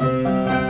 Música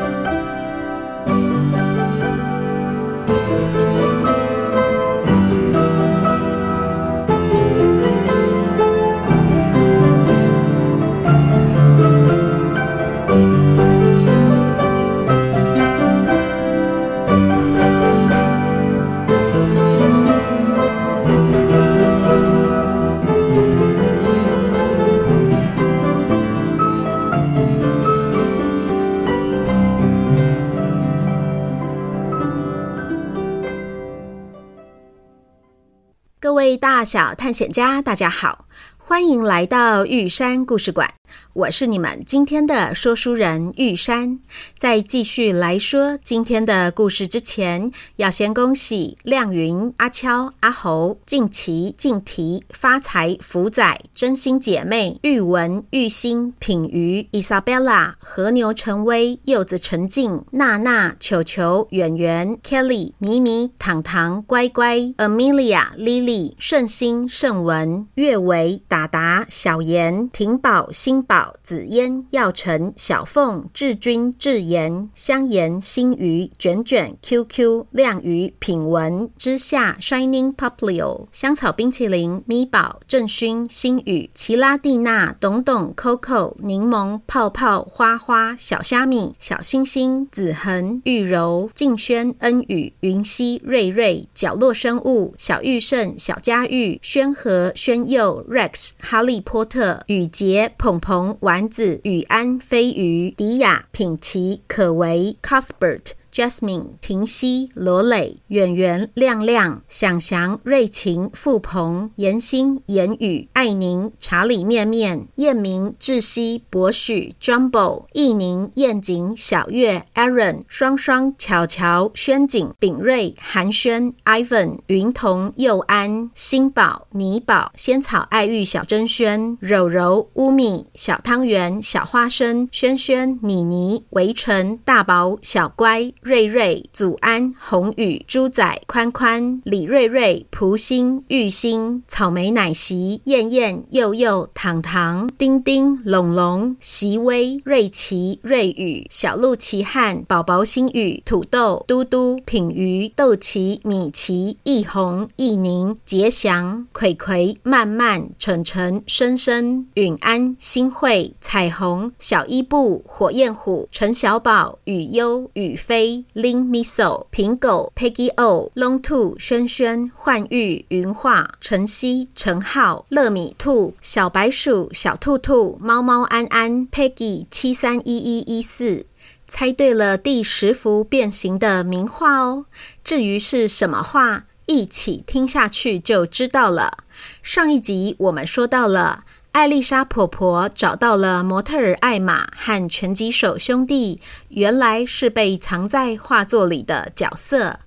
各位大小探险家，大家好，欢迎来到玉山故事馆。我是你们今天的说书人玉山。在继续来说今天的故事之前，要先恭喜亮云、阿悄、阿猴、静琪、静提、发财、福仔、真心姐妹、玉文、玉心、品瑜、伊莎贝拉、和牛陈威、柚子陈静、娜娜、球球、圆圆、Kelly、米米、糖糖、乖乖、Amelia、Lily、圣心、圣文、月维、达达、小妍、婷宝、新宝。紫嫣、耀晨、小凤、志军、智妍、香妍、新鱼、卷卷、QQ、亮鱼、品文、之夏、Shining Poplio、香草冰淇淋、咪宝、郑勋、星宇、奇拉蒂娜、董董、Coco、柠檬、泡泡、花花、小虾米、小星星、子恒、玉柔、静轩、恩宇、云溪、瑞瑞、角落生物、小玉胜、小佳玉、宣和、宣佑、Rex、哈利波特、雨洁、鹏鹏。丸子、雨安、飞鱼、迪亚、品奇、可唯、Cuthbert。Jasmine、婷熙、罗磊、远远、亮亮、想翔、瑞晴、付鹏、严欣、严宇、艾宁、查理面面、燕明、志熙、博许、Jumbo、易宁、燕景、小月、Aaron、双双、巧巧、轩景、炳瑞、韩轩、Ivan、云彤、佑安、新宝、倪宝、仙草爱玉、小珍轩、柔柔、乌米、小汤圆、小花生、轩轩、妮妮、围城、大宝、小乖。瑞瑞、祖安、宏宇、猪仔、宽宽、李瑞瑞、蒲星、玉兴、草莓奶昔、燕燕、佑佑、糖糖、丁丁、龙龙、席威、瑞奇、瑞宇、小鹿奇汉、宝宝星宇、土豆、嘟嘟、品瑜、豆奇、米奇、易红、易宁、杰祥、葵葵、曼曼、晨晨、深深、允安、新慧、彩虹、小伊布、火焰虎、陈小宝、雨优、雨飞。Lin Miso、苹狗、Peggy O、Long Two、轩轩、幻玉、云画、晨曦、陈浩、乐米兔、小白鼠、小兔兔、猫猫安安、Peggy 七三一一一四，猜对了第十幅变形的名画哦。至于是什么画，一起听下去就知道了。上一集我们说到了。艾丽莎婆婆找到了模特儿艾玛和拳击手兄弟，原来是被藏在画作里的角色。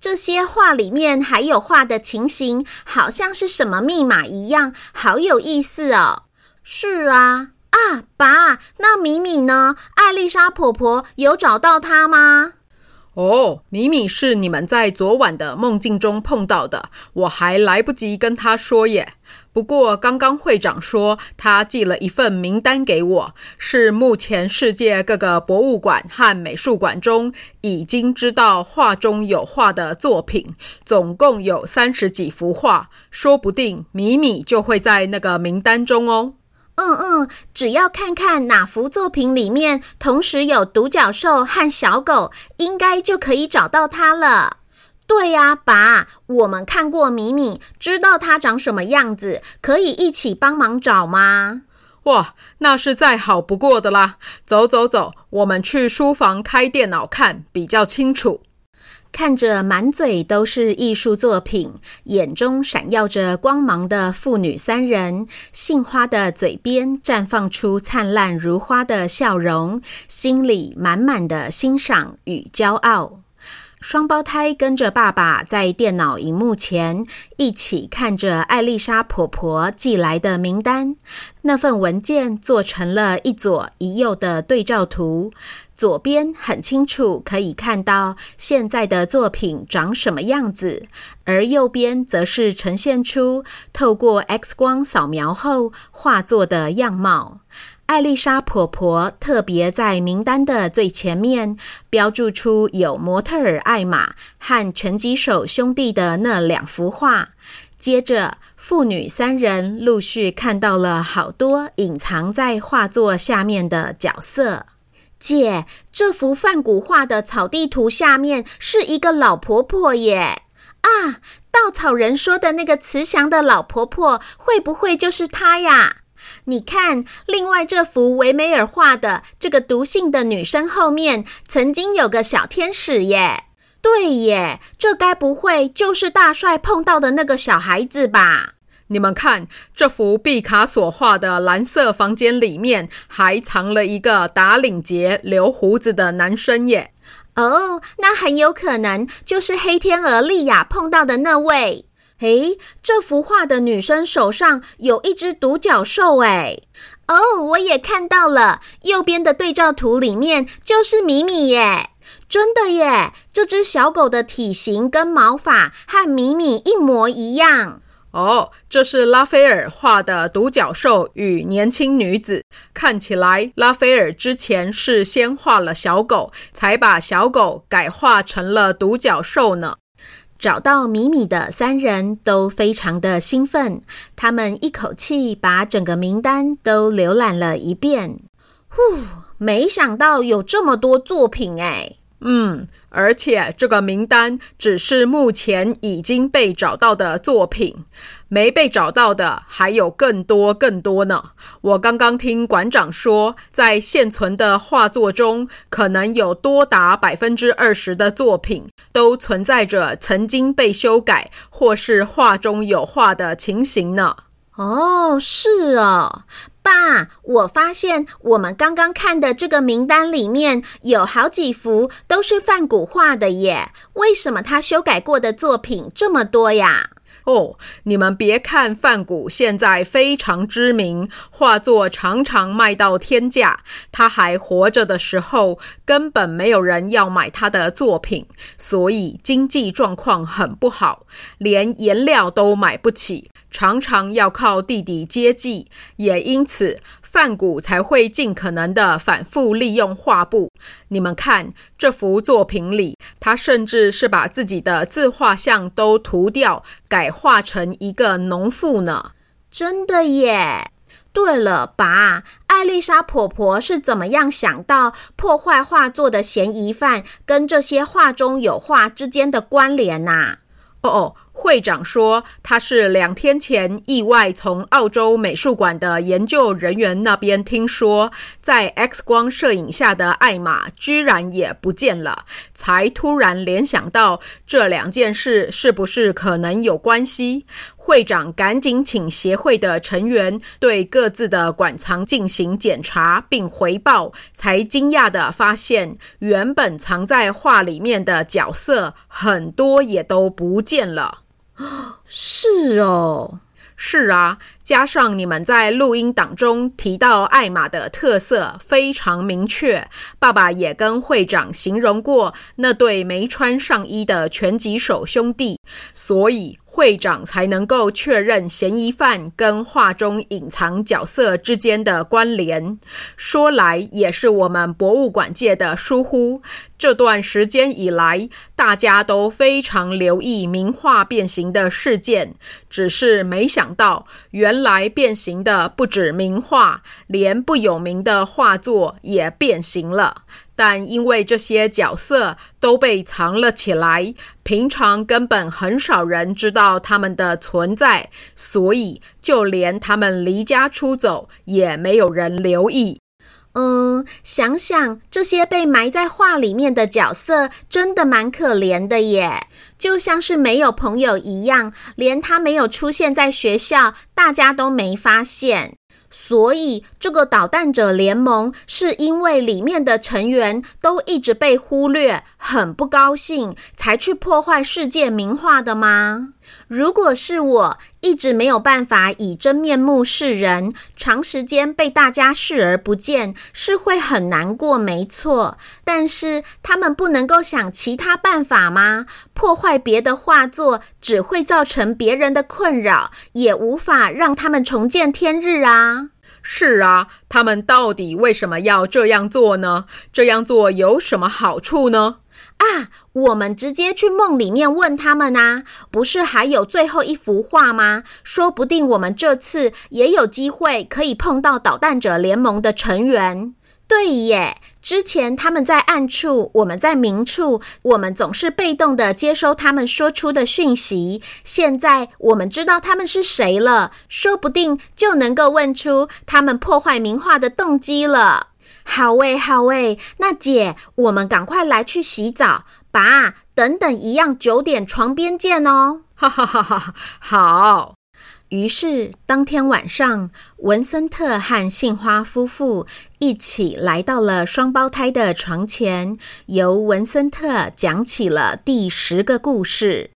这些画里面还有画的情形，好像是什么密码一样，好有意思哦。是啊，啊，爸，那米米呢？艾丽莎婆婆有找到她吗？哦，米米是你们在昨晚的梦境中碰到的，我还来不及跟她说耶。不过，刚刚会长说他寄了一份名单给我，是目前世界各个博物馆和美术馆中已经知道画中有画的作品，总共有三十几幅画，说不定米米就会在那个名单中哦。嗯嗯，只要看看哪幅作品里面同时有独角兽和小狗，应该就可以找到它了。对呀，爸，我们看过米米，知道它长什么样子，可以一起帮忙找吗？哇，那是再好不过的啦！走走走，我们去书房开电脑看，比较清楚。看着满嘴都是艺术作品、眼中闪耀着光芒的父女三人，杏花的嘴边绽放出灿烂如花的笑容，心里满满的欣赏与骄傲。双胞胎跟着爸爸在电脑荧幕前一起看着艾丽莎婆婆寄来的名单。那份文件做成了一左一右的对照图，左边很清楚可以看到现在的作品长什么样子，而右边则是呈现出透过 X 光扫描后画作的样貌。艾丽莎婆婆特别在名单的最前面标注出有模特儿艾玛和拳击手兄弟的那两幅画。接着，父女三人陆续看到了好多隐藏在画作下面的角色。姐，这幅梵谷画的草地图下面是一个老婆婆耶！啊，稻草人说的那个慈祥的老婆婆，会不会就是她呀？你看，另外这幅维梅尔画的这个毒性的女生后面，曾经有个小天使耶。对耶，这该不会就是大帅碰到的那个小孩子吧？你们看，这幅毕卡索画的蓝色房间里面，还藏了一个打领结、留胡子的男生耶。哦，那很有可能就是黑天鹅莉亚碰到的那位。诶，这幅画的女生手上有一只独角兽诶。哦，我也看到了，右边的对照图里面就是米米耶，真的耶！这只小狗的体型跟毛发和米米一模一样。哦，这是拉斐尔画的独角兽与年轻女子，看起来拉斐尔之前是先画了小狗，才把小狗改画成了独角兽呢。找到米米的三人都非常的兴奋，他们一口气把整个名单都浏览了一遍。呼，没想到有这么多作品哎。嗯，而且这个名单只是目前已经被找到的作品。没被找到的还有更多更多呢。我刚刚听馆长说，在现存的画作中，可能有多达百分之二十的作品都存在着曾经被修改或是画中有画的情形呢。哦，是哦，爸，我发现我们刚刚看的这个名单里面有好几幅都是梵谷画的耶。为什么他修改过的作品这么多呀？哦，你们别看范谷现在非常知名，画作常常卖到天价。他还活着的时候，根本没有人要买他的作品，所以经济状况很不好，连颜料都买不起，常常要靠弟弟接济。也因此，梵谷才会尽可能的反复利用画布。你们看这幅作品里，他甚至是把自己的自画像都涂掉，改画成一个农妇呢。真的耶！对了，爸，艾丽莎婆婆是怎么样想到破坏画作的嫌疑犯跟这些画中有画之间的关联呐？哦哦。会长说，他是两天前意外从澳洲美术馆的研究人员那边听说，在 X 光摄影下的艾玛居然也不见了，才突然联想到这两件事是不是可能有关系。会长赶紧请协会的成员对各自的馆藏进行检查并回报，才惊讶地发现，原本藏在画里面的角色很多也都不见了。是哦，是啊，加上你们在录音档中提到艾玛的特色非常明确，爸爸也跟会长形容过那对没穿上衣的拳击手兄弟，所以。会长才能够确认嫌疑犯跟画中隐藏角色之间的关联。说来也是我们博物馆界的疏忽。这段时间以来，大家都非常留意名画变形的事件，只是没想到，原来变形的不止名画，连不有名的画作也变形了。但因为这些角色都被藏了起来，平常根本很少人知道他们的存在，所以就连他们离家出走也没有人留意。嗯，想想这些被埋在画里面的角色，真的蛮可怜的耶，就像是没有朋友一样，连他没有出现在学校，大家都没发现。所以，这个捣蛋者联盟是因为里面的成员都一直被忽略，很不高兴，才去破坏世界名画的吗？如果是我，一直没有办法以真面目示人，长时间被大家视而不见，是会很难过，没错。但是他们不能够想其他办法吗？破坏别的画作只会造成别人的困扰，也无法让他们重见天日啊。是啊，他们到底为什么要这样做呢？这样做有什么好处呢？啊，我们直接去梦里面问他们啊！不是还有最后一幅画吗？说不定我们这次也有机会可以碰到捣蛋者联盟的成员。对耶，之前他们在暗处，我们在明处，我们总是被动的接收他们说出的讯息。现在我们知道他们是谁了，说不定就能够问出他们破坏名画的动机了。好喂，好喂，那姐，我们赶快来去洗澡。爸，等等，一样九点床边见哦。哈哈哈哈，好。于是当天晚上，文森特和杏花夫妇一起来到了双胞胎的床前，由文森特讲起了第十个故事。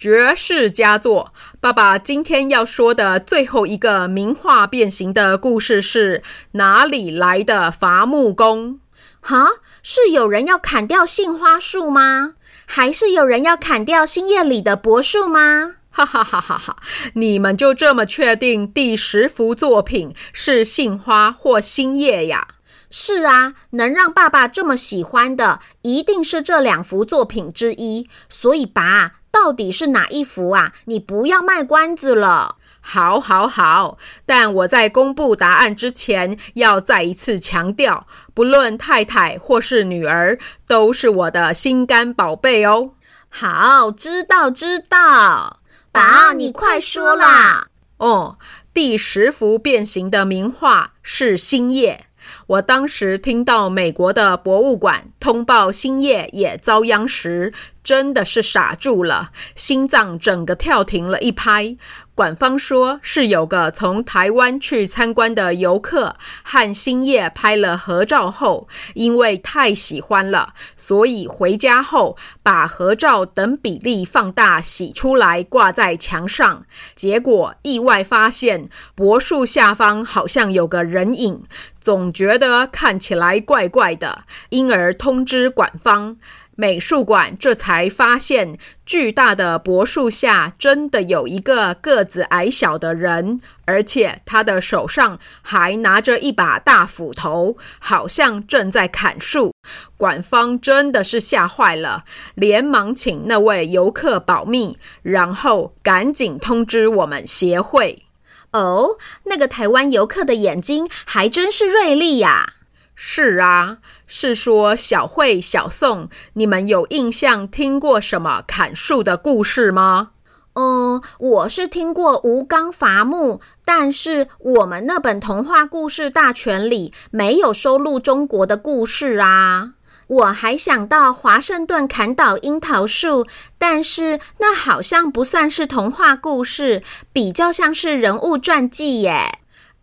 绝世佳作！爸爸今天要说的最后一个名画变形的故事是哪里来的伐木工？哈，是有人要砍掉杏花树吗？还是有人要砍掉新叶里的柏树吗？哈哈哈哈哈！你们就这么确定第十幅作品是杏花或新叶呀？是啊，能让爸爸这么喜欢的，一定是这两幅作品之一。所以，爸。到底是哪一幅啊？你不要卖关子了。好，好，好。但我在公布答案之前，要再一次强调，不论太太或是女儿，都是我的心肝宝贝哦。好，知道，知道。宝，你快说啦。哦，第十幅变形的名画是星夜。我当时听到美国的博物馆通报星夜也遭殃时，真的是傻住了，心脏整个跳停了一拍。馆方说是有个从台湾去参观的游客和星夜拍了合照后，因为太喜欢了，所以回家后把合照等比例放大洗出来挂在墙上，结果意外发现柏树下方好像有个人影，总觉得看起来怪怪的，因而通通知馆方。美术馆这才发现，巨大的柏树下真的有一个个子矮小的人，而且他的手上还拿着一把大斧头，好像正在砍树。馆方真的是吓坏了，连忙请那位游客保密，然后赶紧通知我们协会。哦，那个台湾游客的眼睛还真是锐利呀！是啊，是说小慧、小宋，你们有印象听过什么砍树的故事吗？嗯，我是听过吴刚伐木，但是我们那本童话故事大全里没有收录中国的故事啊。我还想到华盛顿砍倒樱桃树，但是那好像不算是童话故事，比较像是人物传记耶。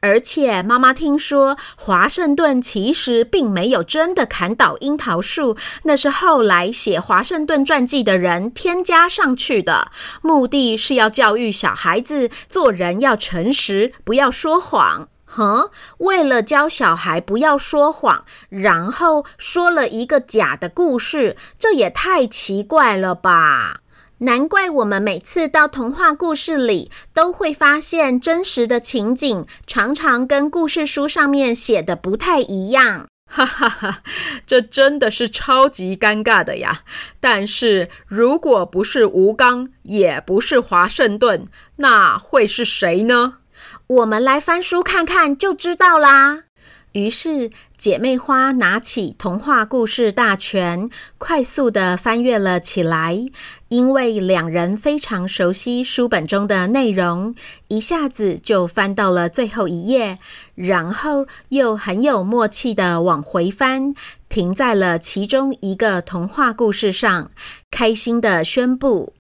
而且妈妈听说，华盛顿其实并没有真的砍倒樱桃树，那是后来写《华盛顿传记》的人添加上去的，目的是要教育小孩子做人要诚实，不要说谎。哼，为了教小孩不要说谎，然后说了一个假的故事，这也太奇怪了吧！难怪我们每次到童话故事里，都会发现真实的情景，常常跟故事书上面写的不太一样。哈哈哈，这真的是超级尴尬的呀！但是如果不是吴刚，也不是华盛顿，那会是谁呢？我们来翻书看看就知道啦。于是，姐妹花拿起童话故事大全，快速地翻阅了起来。因为两人非常熟悉书本中的内容，一下子就翻到了最后一页，然后又很有默契地往回翻，停在了其中一个童话故事上，开心地宣布。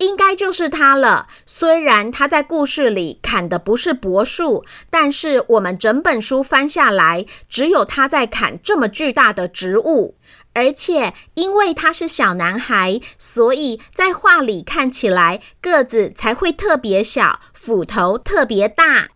应该就是他了。虽然他在故事里砍的不是柏树，但是我们整本书翻下来，只有他在砍这么巨大的植物。而且因为他是小男孩，所以在画里看起来个子才会特别小，斧头特别大。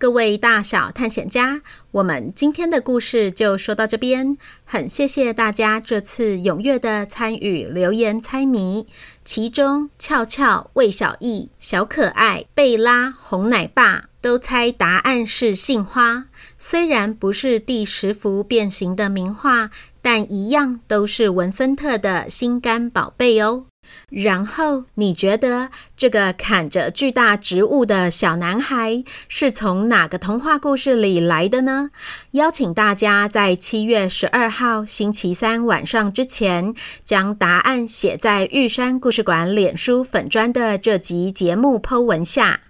各位大小探险家，我们今天的故事就说到这边。很谢谢大家这次踊跃的参与留言猜谜，其中俏俏、魏小艺、小可爱、贝拉、红奶爸都猜答案是杏花。虽然不是第十幅变形的名画，但一样都是文森特的心肝宝贝哦。然后你觉得这个砍着巨大植物的小男孩是从哪个童话故事里来的呢？邀请大家在七月十二号星期三晚上之前，将答案写在玉山故事馆脸书粉砖的这集节目剖文下。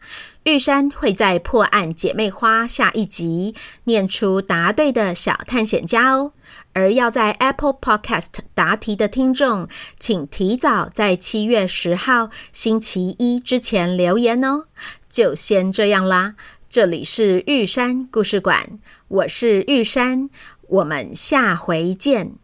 玉山会在破案姐妹花下一集念出答对的小探险家哦。而要在 Apple Podcast 答题的听众，请提早在七月十号星期一之前留言哦。就先这样啦，这里是玉山故事馆，我是玉山，我们下回见。